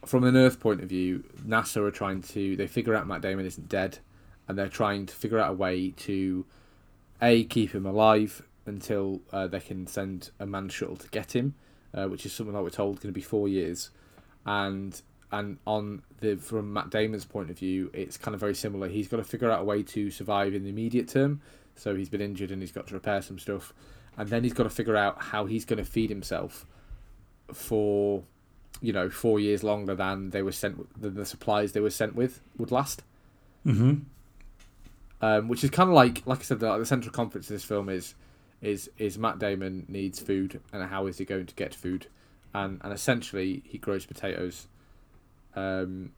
from an Earth point of view, NASA are trying to, they figure out Matt Damon isn't dead, and they're trying to figure out a way to, A, keep him alive until uh, they can send a manned shuttle to get him, uh, which is something like we're told going to be four years and and on the from Matt Damon's point of view, it's kind of very similar. He's got to figure out a way to survive in the immediate term. So he's been injured and he's got to repair some stuff, and then he's got to figure out how he's going to feed himself for, you know, four years longer than they were sent than the supplies they were sent with would last. Mm-hmm. Um, which is kind of like, like I said, the, the central conflict of this film is, is is Matt Damon needs food and how is he going to get food, and and essentially he grows potatoes, um,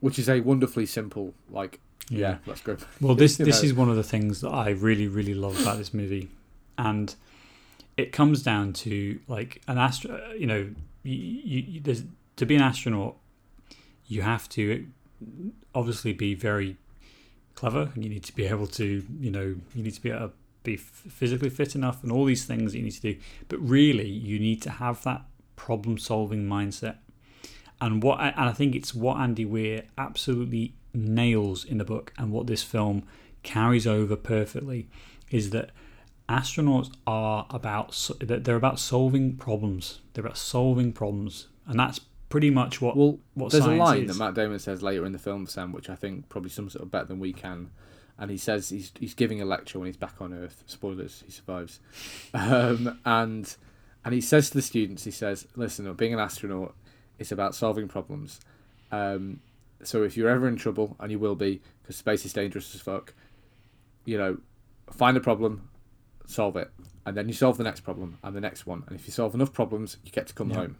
which is a wonderfully simple like yeah, let's go. Well, this this know. is one of the things that I really really love about this movie, and it comes down to like an astro. You know, you, you, there's to be an astronaut, you have to obviously be very clever, and you need to be able to you know you need to be able to be physically fit enough, and all these things that you need to do. But really, you need to have that problem solving mindset. And what and I think it's what Andy Weir absolutely nails in the book, and what this film carries over perfectly, is that astronauts are about they're about solving problems. They're about solving problems, and that's pretty much what Well, what there's a line is. that Matt Damon says later in the film, Sam, which I think probably sums it up better than we can. And he says he's he's giving a lecture when he's back on Earth. Spoilers, he survives. Um, and and he says to the students, he says, "Listen, being an astronaut is about solving problems. Um, so if you're ever in trouble, and you will be, because space is dangerous as fuck, you know, find a problem, solve it, and then you solve the next problem and the next one. And if you solve enough problems, you get to come Yeah. home."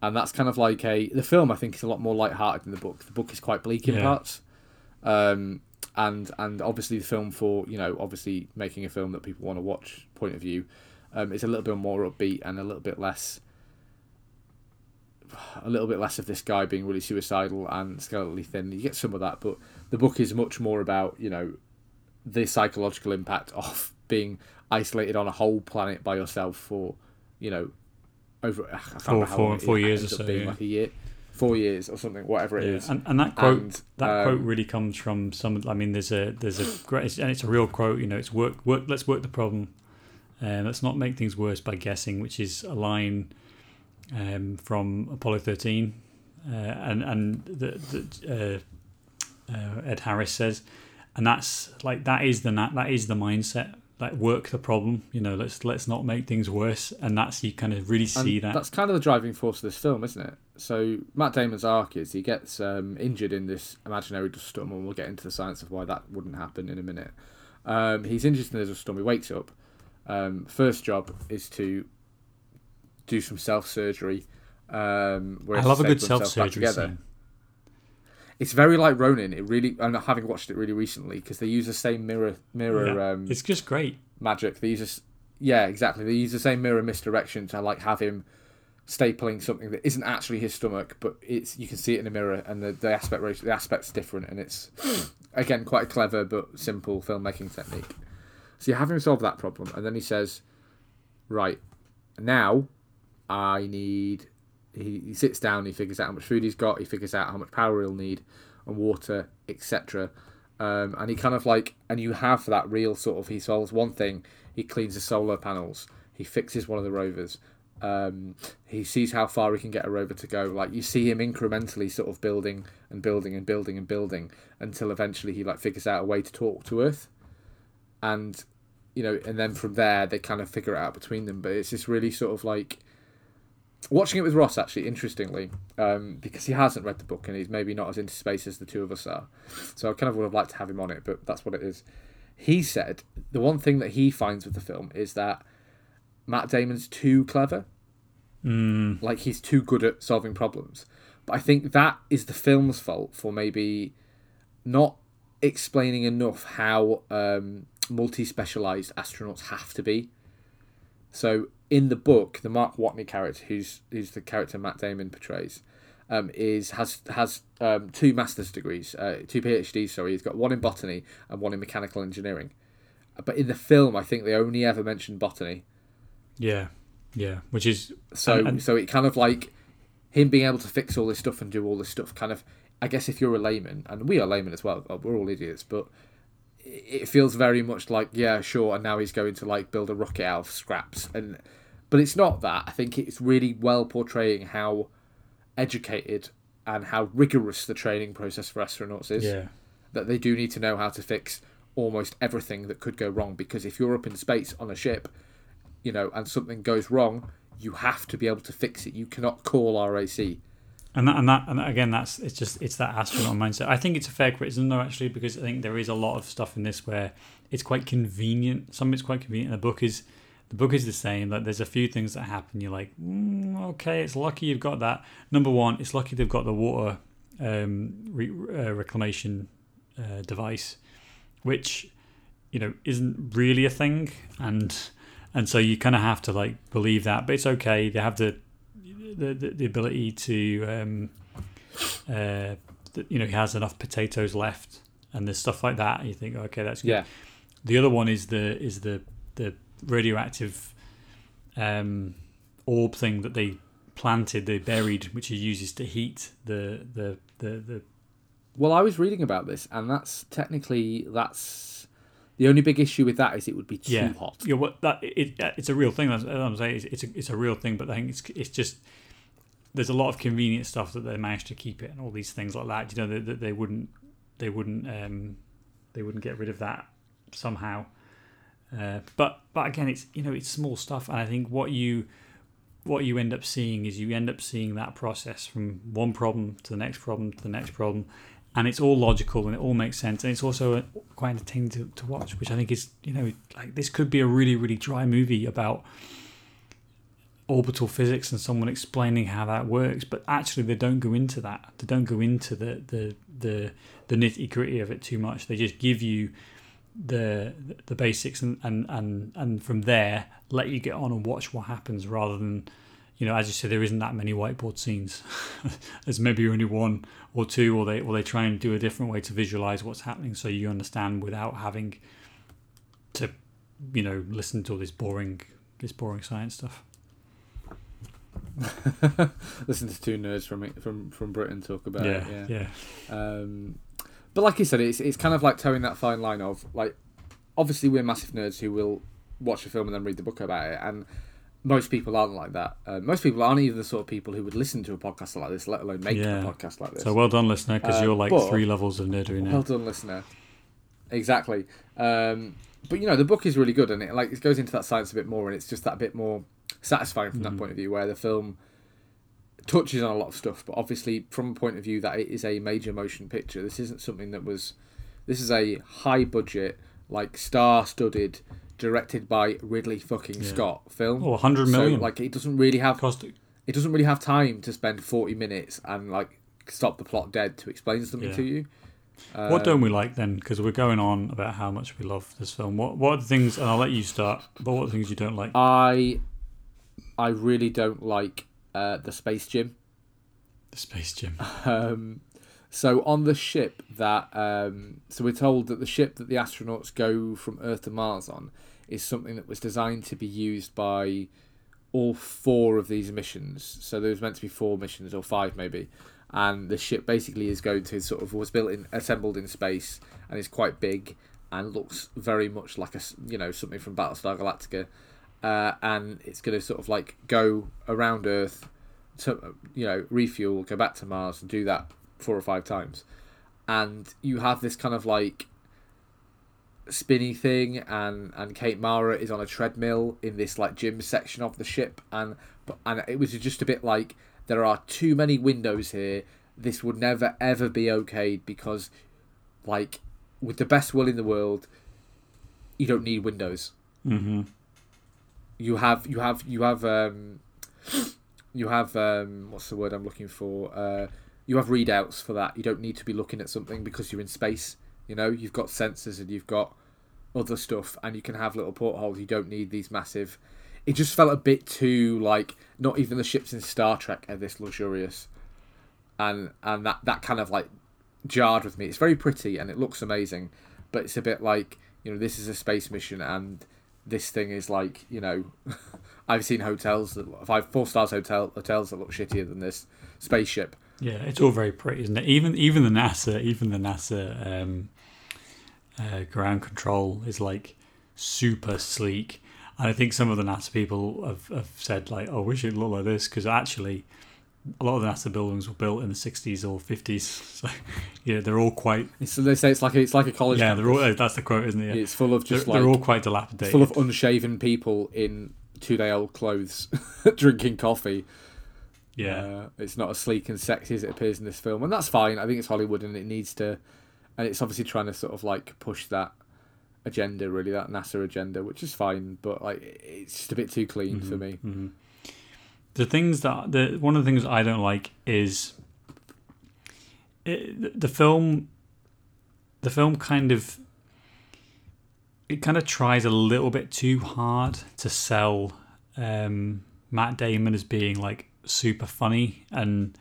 and that's kind of like a the film. I think is a lot more light-hearted than the book. The book is quite bleak in Yeah. parts, um, and and obviously the film for you know obviously making a film that people want to watch point of view, um, is a little bit more upbeat and a little bit less. A little bit less of this guy being really suicidal and skeletally thin. You get some of that, but the book is much more about you know the psychological impact of being isolated on a whole planet by yourself for you know over I can't Four- remember how four- long four years or so, yeah. like a year, four years or something, whatever it Yeah, is. and, and that quote And, that quote um, really comes from some. I mean, there's a there's a great and it's a real quote. You know, it's work work. Let's work the problem. Um, let's not make things worse by guessing, which is a line um, from Apollo 13, uh, and and the, the, uh, uh, Ed Harris says, and that's like that is the that is the mindset. Like work the problem. You know, let's let's not make things worse, and that's you kind of really And see that. That's kind of the driving force of this film, isn't it? So Matt Damon's arc is he gets um, injured in this imaginary dust storm, and we'll get into the science of why that wouldn't happen in a minute. Um, he's injured in the dust storm. He wakes up. Um, first job is to do some self surgery. Um, where I love a good self surgery together. scene. It's very like Ronin. It really, and having watched it really recently, because they use the same mirror mirror Yeah. um, It's just great. magic. They use this, yeah, exactly. They use the same mirror misdirection to like have him stapling something that isn't actually his stomach, but it's you can see it in the mirror, and the, the aspect ratio, the aspect's different, and it's again quite a clever but simple filmmaking technique. So you have him solve that problem, and then he says, "Right, now I need." He, he sits down, he figures out how much food he's got, he figures out how much power he'll need, and water, etc. Um, and he kind of like, and you have that real sort of. He solves one thing, he cleans the solar panels, he fixes one of the rovers, Um, he sees how far he can get a rover to go. Like you see him incrementally sort of building and building and building and building until eventually he like figures out a way to talk to Earth, and you know, and then from there they kind of figure it out between them. But it's just really sort of like watching it with Ross actually interestingly um, because he hasn't read the book and he's maybe not as into space as the two of us are. So I kind of would have liked to have him on it, but that's what it is. He said the one thing that he finds with the film is that Matt Damon's too clever. Mm. Like he's too good at solving problems. But I think that is the film's fault for maybe not explaining enough how um, multi specialized astronauts have to be. So in the book, the Mark Watney character, who's who's the character Matt Damon portrays, um, is has has um, two master's degrees, uh, two PhDs. Sorry, he's got one in botany and one in mechanical engineering. But in the film, I think they only ever mention botany. Yeah, yeah, which is So and- and- so it kind of like him being able to fix all this stuff and do all this stuff. Kind of, I guess if you're a layman, and we are laymen as well, we're all idiots, but it feels very much like yeah, sure. And now he's going to like build a rocket out of scraps, and but it's not that. I think it's really well portraying how educated and how rigorous the training process for astronauts is yeah, that they do need to know how to fix almost everything that could go wrong because if you're up in space on a ship you know and something goes wrong you have to be able to fix it you cannot call RAC and that, and that and again that's it's just it's that astronaut mindset. I think it's a fair criticism though actually because I think there is a lot of stuff in this where it's quite convenient. Some of it's quite convenient. The book is the book is the same. Like there's a few things that happen. You're like, mm, okay, it's lucky you've got that. Number one, it's lucky they've got the water um, re- uh, reclamation uh, device, which you know isn't really a thing, and and so you kind of have to like believe that. But it's okay. They have the the, the, the ability to um, uh, you know he has enough potatoes left and there's stuff like that you think okay that's good yeah the other one is the is the the radioactive um, orb thing that they planted they buried which he uses to heat the the the, the well I was reading about this and that's technically that's the only big issue with that is it would be too yeah. hot. Yeah what that it, it's a real thing that's I'm saying it's, it's a, it's a real thing but I think it's it's just there's a lot of convenient stuff that they managed to keep it and all these things like that you know that, that they wouldn't they wouldn't um they wouldn't get rid of that somehow uh, but but again it's you know it's small stuff and I think what you what you end up seeing is you end up seeing that process from one problem to the next problem to the next problem and it's all logical and it all makes sense and it's also uh, quite entertaining to, to watch which i think is you know like this could be a really really dry movie about orbital physics and someone explaining how that works but actually they don't go into that. They don't go into the the the, the nitty gritty of it too much. They just give you the the basics and, and and and from there let you get on and watch what happens rather than you know as you said there isn't that many whiteboard scenes. There's maybe only one or two or they or they try and do a different way to visualize what's happening so you understand without having to you know listen to all this boring this boring science stuff. Listen to two nerds from from from Britain talk about yeah it yeah. Um, but like you said, it's it's kind of like toeing that fine line of like, obviously we're massive nerds who will watch a film and then read the book about it, and most people aren't like that. Uh, most people aren't even the sort of people who would listen to a podcast like this, let alone make Yeah. a podcast like this. so well done listener because Uh, you're like but- three levels of nerdery now well done, listener. Exactly. Um, but you know, the book is really good, and it like it goes into that science a bit more, and it's just that bit more satisfying from that Mhm. point of view, where the film touches on a lot of stuff, but obviously from a point of view that it is a major motion picture. This isn't something that was. This is a high budget, like star-studded, directed by Ridley fucking Yeah. Scott film. oh 100 million So like it doesn't really have cost it doesn't really have time to spend 40 minutes and like stop the plot dead to explain something Yeah. to you. What Um, don't we like then? Because we're going on about how much we love this film. What what are the things? And I'll let you start. But what are the things you don't like? I I really don't like uh, the space gym. The space gym. Um, so on the ship that um, so we're told that the ship that the astronauts go from Earth to Mars on is something that was designed to be used by all four of these missions. So there was meant to be four missions or five maybe, and the ship basically is going to sort of was built in assembled in space and is quite big and looks very much like a you know something from Battlestar Galactica. Uh, and it's going to sort of like go around Earth, to you know refuel, go back to Mars, and do that four or five times, and you have this kind of like spinny thing and and Kate Mara is on a treadmill in this like gym section of the ship and and it was just a bit like there are too many windows here. This would never ever be okayed because like with the best will in the world you don't need windows. Mm-hmm. You have you have you have um you have um what's the word i'm looking for? Uh you have readouts for that. You don't need to be looking at something because you're in space you know? You've got sensors and you've got other stuff and you can have little portholes. You don't need these massive. It just felt a bit too like not even the ships in star trek are this luxurious. And and that that kind of like jarred with me. It's very pretty and it looks amazing but it's a bit like you know this is a space mission and this thing is like you know i've seen hotels that five four stars hotel hotels that look shittier than this spaceship Yeah, it's all very pretty, isn't it? Even even the NASA, even the NASA um, uh, ground control is like super sleek. And I think some of the NASA people have, have said like, "Oh, we should look like this," because actually, a lot of the NASA buildings were built in the '60s or '50s. So, yeah, they're all quite. So they say it's like a, it's like a college Yeah, campus. they're all. That's the quote, isn't it? Yeah. it's full of They're, just they're all quite dilapidated. full of unshaven people in two day old clothes drinking coffee yeah, Uh, it's not as sleek and sexy as it appears in this film, and that's fine. I think it's Hollywood, and it needs to, and it's obviously trying to sort of like push that agenda, really, that NASA agenda, which is fine. But like, it's just a bit too clean for me. hmm The things that the one of the things I don't like is it, the film. The film kind of it kind of tries a little bit too hard to sell um, Matt Damon as being like super funny and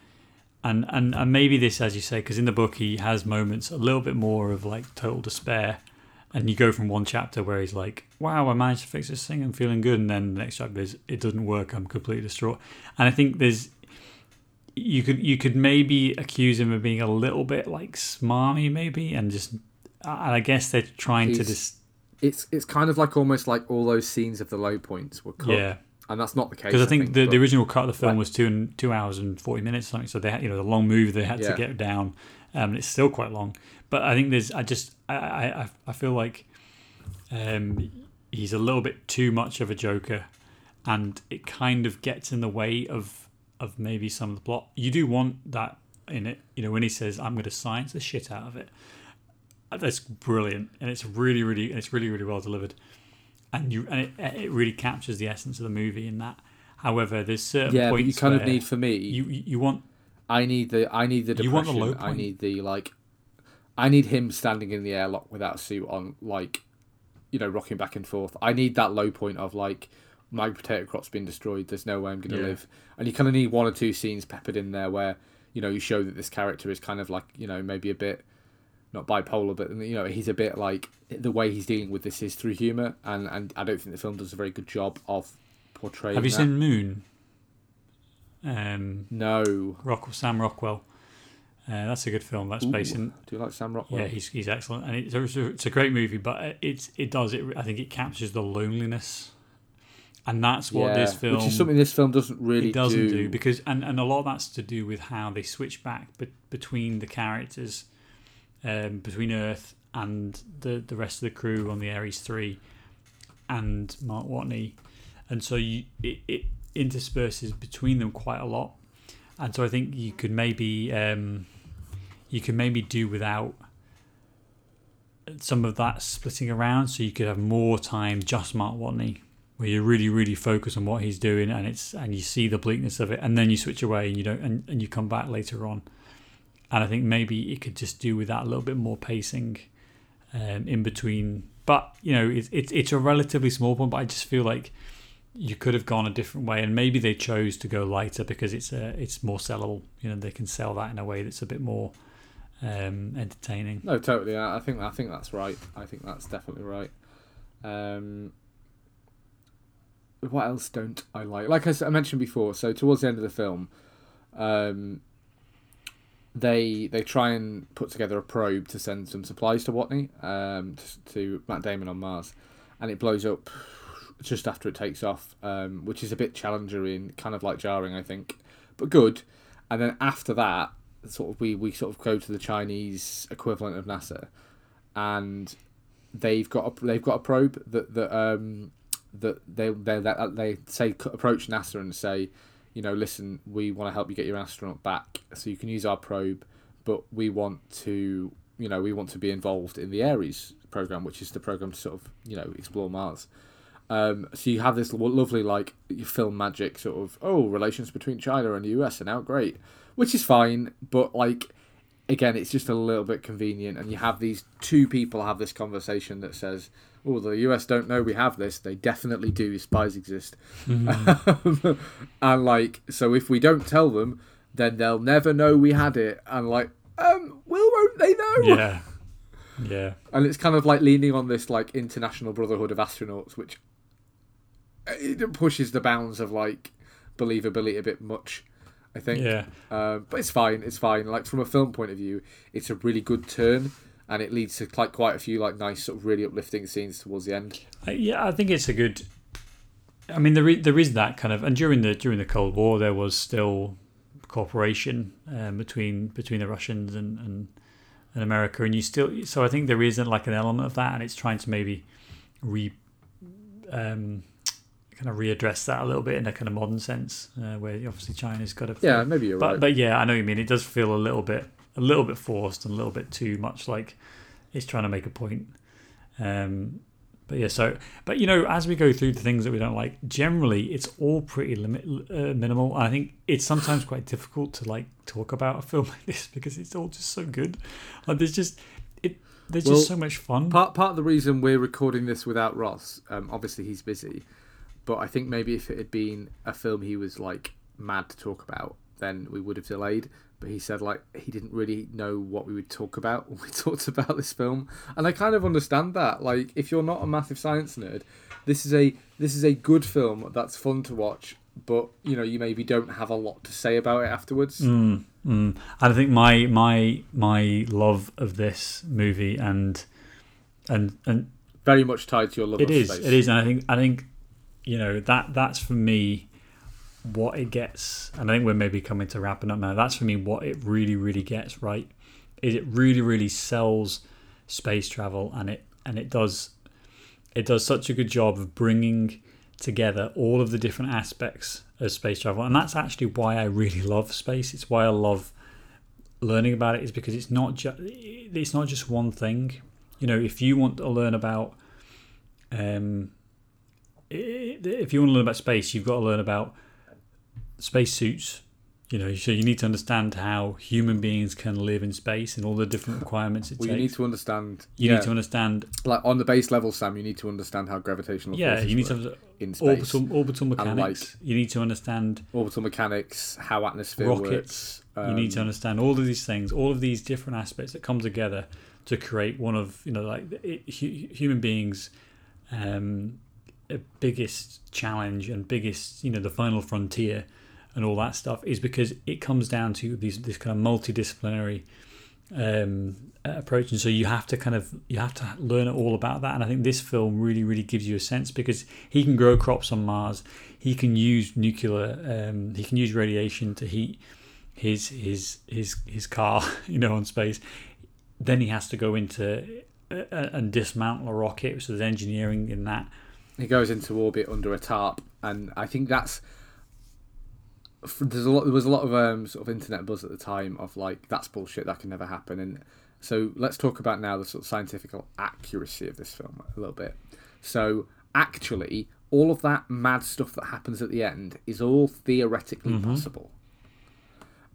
and and and maybe this, as you say, because in the book he has moments a little bit more of like total despair, and you go from one chapter where he's like, "Wow, I managed to fix this thing, I'm feeling good," and then the next chapter is, "It doesn't work, I'm completely distraught." And I think there's you could you could maybe accuse him of being a little bit like smarmy, maybe, and just and I guess they're trying to just It's it's kind of like almost like all those scenes of the low points were cut, yeah. and that's not the case. Because I think, the, the original cut of the film Like- was two and two hours and forty minutes or something. So they had, you know, the long movie they had Yeah. to get down. Um, it's still quite long, but I think there's. I just I I, I- feel like um, he's a little bit too much of a joker, and it kind of gets in the way of of maybe some of the plot. You do want that in it, you know, when he says, "I'm going to science the shit out of it." That's brilliant, and it's really, really, it's really, really well delivered and you and it, it really captures the essence of the movie in that. However, there's certain yeah, but you kind of need for me. you you want I need the I need the depression. You want the low I need the like. I need him standing in the airlock without a suit on, like, you know, rocking back and forth. I need that low point of like, my potato crop's been destroyed. There's no way I'm going to Yeah. live. And you kind of need one or two scenes peppered in there where you know you show that this character is kind of like you know maybe a bit not bipolar, but you know he's a bit like the way he's dealing with this is through humor, and and I don't think the film does a very good job of portraying. have you that. seen Moon? Um, No. Rock Sam Rockwell. Uh, that's a good film. That's based in Do you like Sam Rockwell? yeah, he's he's excellent, and it's a, it's a great movie. But it's it does it. I think it captures the loneliness, and that's what this Yeah, film which is something this film doesn't really it doesn't do. do because and, and a lot of that's to do with how they switch back be, between the characters um, between earth and the the rest of the crew on the ares 3 and mark watney and so you it, it intersperses between them quite a lot and so i think you could maybe um, you could maybe do without some of that splitting around so you could have more time just mark watney where you really really focus on what he's doing and it's and you see the bleakness of it and then you switch away and you don't and, and you come back later on. And i think maybe it could just do with that a little bit more pacing um, in between. But you know it's, it's it's a relatively small one but i just feel like you could have gone a different way and maybe they chose to go lighter because it's a it's more sellable. You know they can sell that in a way that's a bit more um, entertaining No, totally. I think I think that's right. I think that's definitely right. Um, what else don't I like? Like I, mentioned before, so towards the end of the film, um, they they try and put together a probe to send some supplies to Watney, um, to, to Matt Damon on Mars, and it blows up just after it takes off, um, which is a bit challenging, kind of like jarring, I think, but good. And then after that, sort of we we sort of go to the Chinese equivalent of NASA, and they've got a, they've got a probe that that um that they they they, they say approach NASA and say, you know, listen, we want to help you get your astronaut back, so you can use our probe, but we want to you know we want to be involved in the Ares program, which is the program to sort of you know explore Mars. Um, so you have this lovely like film magic sort of oh relations between China and the US are now great, which is fine, but like again it's just a little bit convenient, and you have these two people have this conversation that says oh the US don't know we have this, they definitely do. Spies exist, mm-hmm. and like so if we don't tell them, then they'll never know we had it, and like um will won't they know? Yeah. Yeah. And it's kind of like leaning on this like international brotherhood of astronauts, which it pushes the bounds of like believability a bit much. I think. Yeah. Uh, but it's fine. It's fine. Like from a film point of view, it's a really good turn, and it leads to like quite a few like nice sort of really uplifting scenes towards the end. Yeah, I think it's a good. I mean, there is, there is that kind of, and during the during the Cold War, there was still cooperation um, between between the Russians and, and and America, and you still. So I think there isn't like an element of that, and it's trying to maybe re. Um, kind of readdress that a little bit in a kind of modern sense, uh, where obviously China's got a yeah, maybe you're but, right. But yeah, I know what you mean. It does feel a little bit a little bit forced and a little bit too much like it's trying to make a point. Um, but yeah, so but you know, as we go through the things that we don't like, generally it's all pretty limit, uh, minimal. I think it's sometimes quite difficult to like talk about a film like this because it's all just so good. Like there's just it. There's Well, just so much fun. Part part of the reason we're recording this without Ross, um, obviously he's busy, but I think maybe if it had been a film he was like mad to talk about, then we would have delayed. But he said like he didn't really know what we would talk about when we talked about this film, and I kind of understand that. Like if you're not a massive science nerd, this is a this is a good film that's fun to watch, but you know you maybe don't have a lot to say about it afterwards. Mm, mm. And I think my my my love of this movie and and and Very much tied to your love it of is space. it is, and I think I think you know that that's for me what it gets, and I think we're maybe coming to wrapping up now. That's for me what it really really gets right. Is it really really sells space travel, and it and it does it does such a good job of bringing together all of the different aspects of space travel, and that's actually why I really love space. It's why I love learning about it is because it's not just it's not just one thing. You know, if you want to learn about um, if you want to learn about space, you've got to learn about spacesuits. You know, so you need to understand how human beings can live in space and all the different requirements it Well, you need to understand. You yeah, need to understand, like on the base level, Sam. You need to understand how gravitational yeah. forces You need to have in space, orbital orbital mechanics. you need to understand orbital mechanics, how atmosphere rockets. works. you need to um, understand all of these things, all of these different aspects that come together to create one of you know like it, hu- human beings' um, biggest challenge and biggest you know the final frontier and all that stuff is because it comes down to these this kind of multidisciplinary um, approach, and so you have to kind of you have to learn all about that. And I think this film really really gives you a sense because he can grow crops on Mars, he can use nuclear, um, he can use radiation to heat his his his his car, you know, on space. Then he has to go into uh, and dismantle a rocket. So there's engineering in that. He goes into orbit under a tarp, and I think that's. There's a lot. There was a lot of um, sort of internet buzz at the time of like that's bullshit. That can never happen. And so let's talk about now the sort of scientific accuracy of this film a little bit. So actually, all of that mad stuff that happens at the end is all theoretically possible.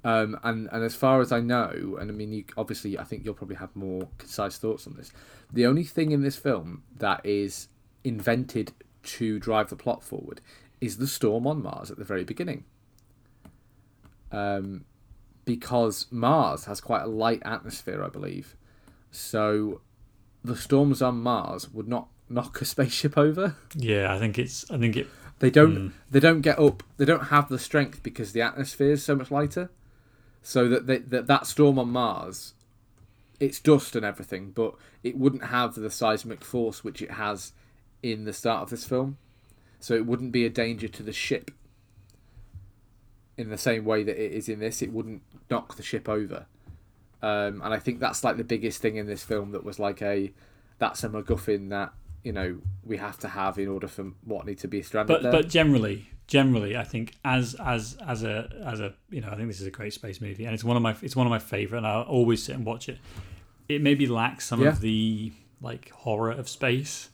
Um, and and as far as I know, and I mean, you obviously, I think you'll probably have more concise thoughts on this. The only thing in this film that is invented to drive the plot forward is the storm on Mars at the very beginning. Um, because Mars has quite a light atmosphere, I believe, so the storms on Mars would not knock a spaceship over. Yeah, I think it's. I think it. They don't. They don't get up. They don't have the strength because the atmosphere is so much lighter. So that they, that that storm on Mars, it's dust and everything, but it wouldn't have the seismic force which it has in the start of this film. so it wouldn't be a danger to the ship. In the same way that it is in this, it wouldn't knock the ship over. Um, and I think that's like the biggest thing in this film that was like a that's a MacGuffin that you know we have to have in order for Watney to be stranded But there. but generally, generally, I think as as as a as a you know, I think this is a great space movie, and it's one of my it's one of my favorite, and I'll always sit and watch it. It maybe lacks some Yeah. of the like horror of space,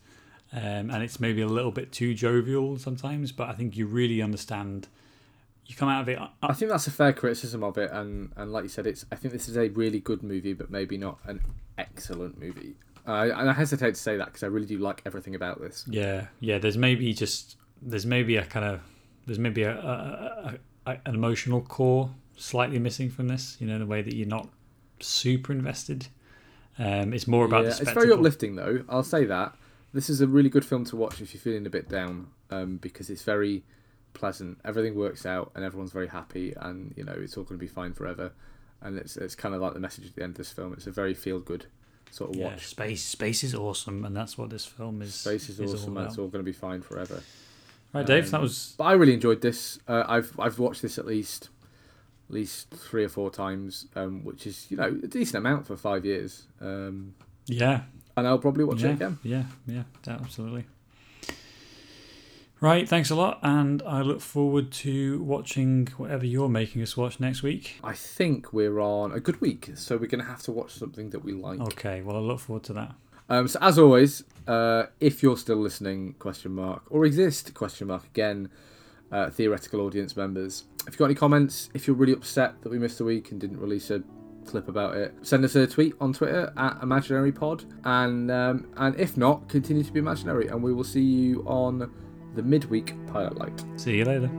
um, and it's maybe a little bit too jovial sometimes. But I think you really understand. You come out of it. uh, I think that's a fair criticism of it, and, and like you said, it's I think this is a really good movie, but maybe not an excellent movie. Uh, and I hesitate to say that because I really do like everything about this. Yeah, yeah. There's maybe just there's maybe a kind of there's maybe a, a, a, a an emotional core slightly missing from this. You know, the way that you're not super invested. Um, it's more about Yeah, the it's very uplifting, though. I'll say that this is a really good film to watch if you're feeling a bit down, um, because it's very pleasant. Everything works out, and everyone's very happy, and you know it's all going to be fine forever. And it's it's kind of like the message at the end of this film. It's a very feel good sort of Yeah, watch. space space is awesome, and that's what this film is. Space is, awesome, all and it's all going to be fine forever. Right, Dave. Um, that was But I really enjoyed this. Uh, I've I've watched this at least at least three or four times, um, which is you know a decent amount for five years. Um, yeah, and I'll probably watch yeah, it again. yeah, yeah, absolutely. Right, thanks a lot, and I look forward to watching whatever you're making us watch next week. I think we're on a good week, so we're going to have to watch something that we like. Okay, well, I look forward to that. Um, so as always, uh, if you're still listening, question mark, or exist, question mark again, uh, theoretical audience members, if you've got any comments, if you're really upset that we missed a week and didn't release a clip about it, send us a tweet on Twitter at ImaginaryPod, and um, and if not, continue to be imaginary, and we will see you on the midweek pilot light. See you later.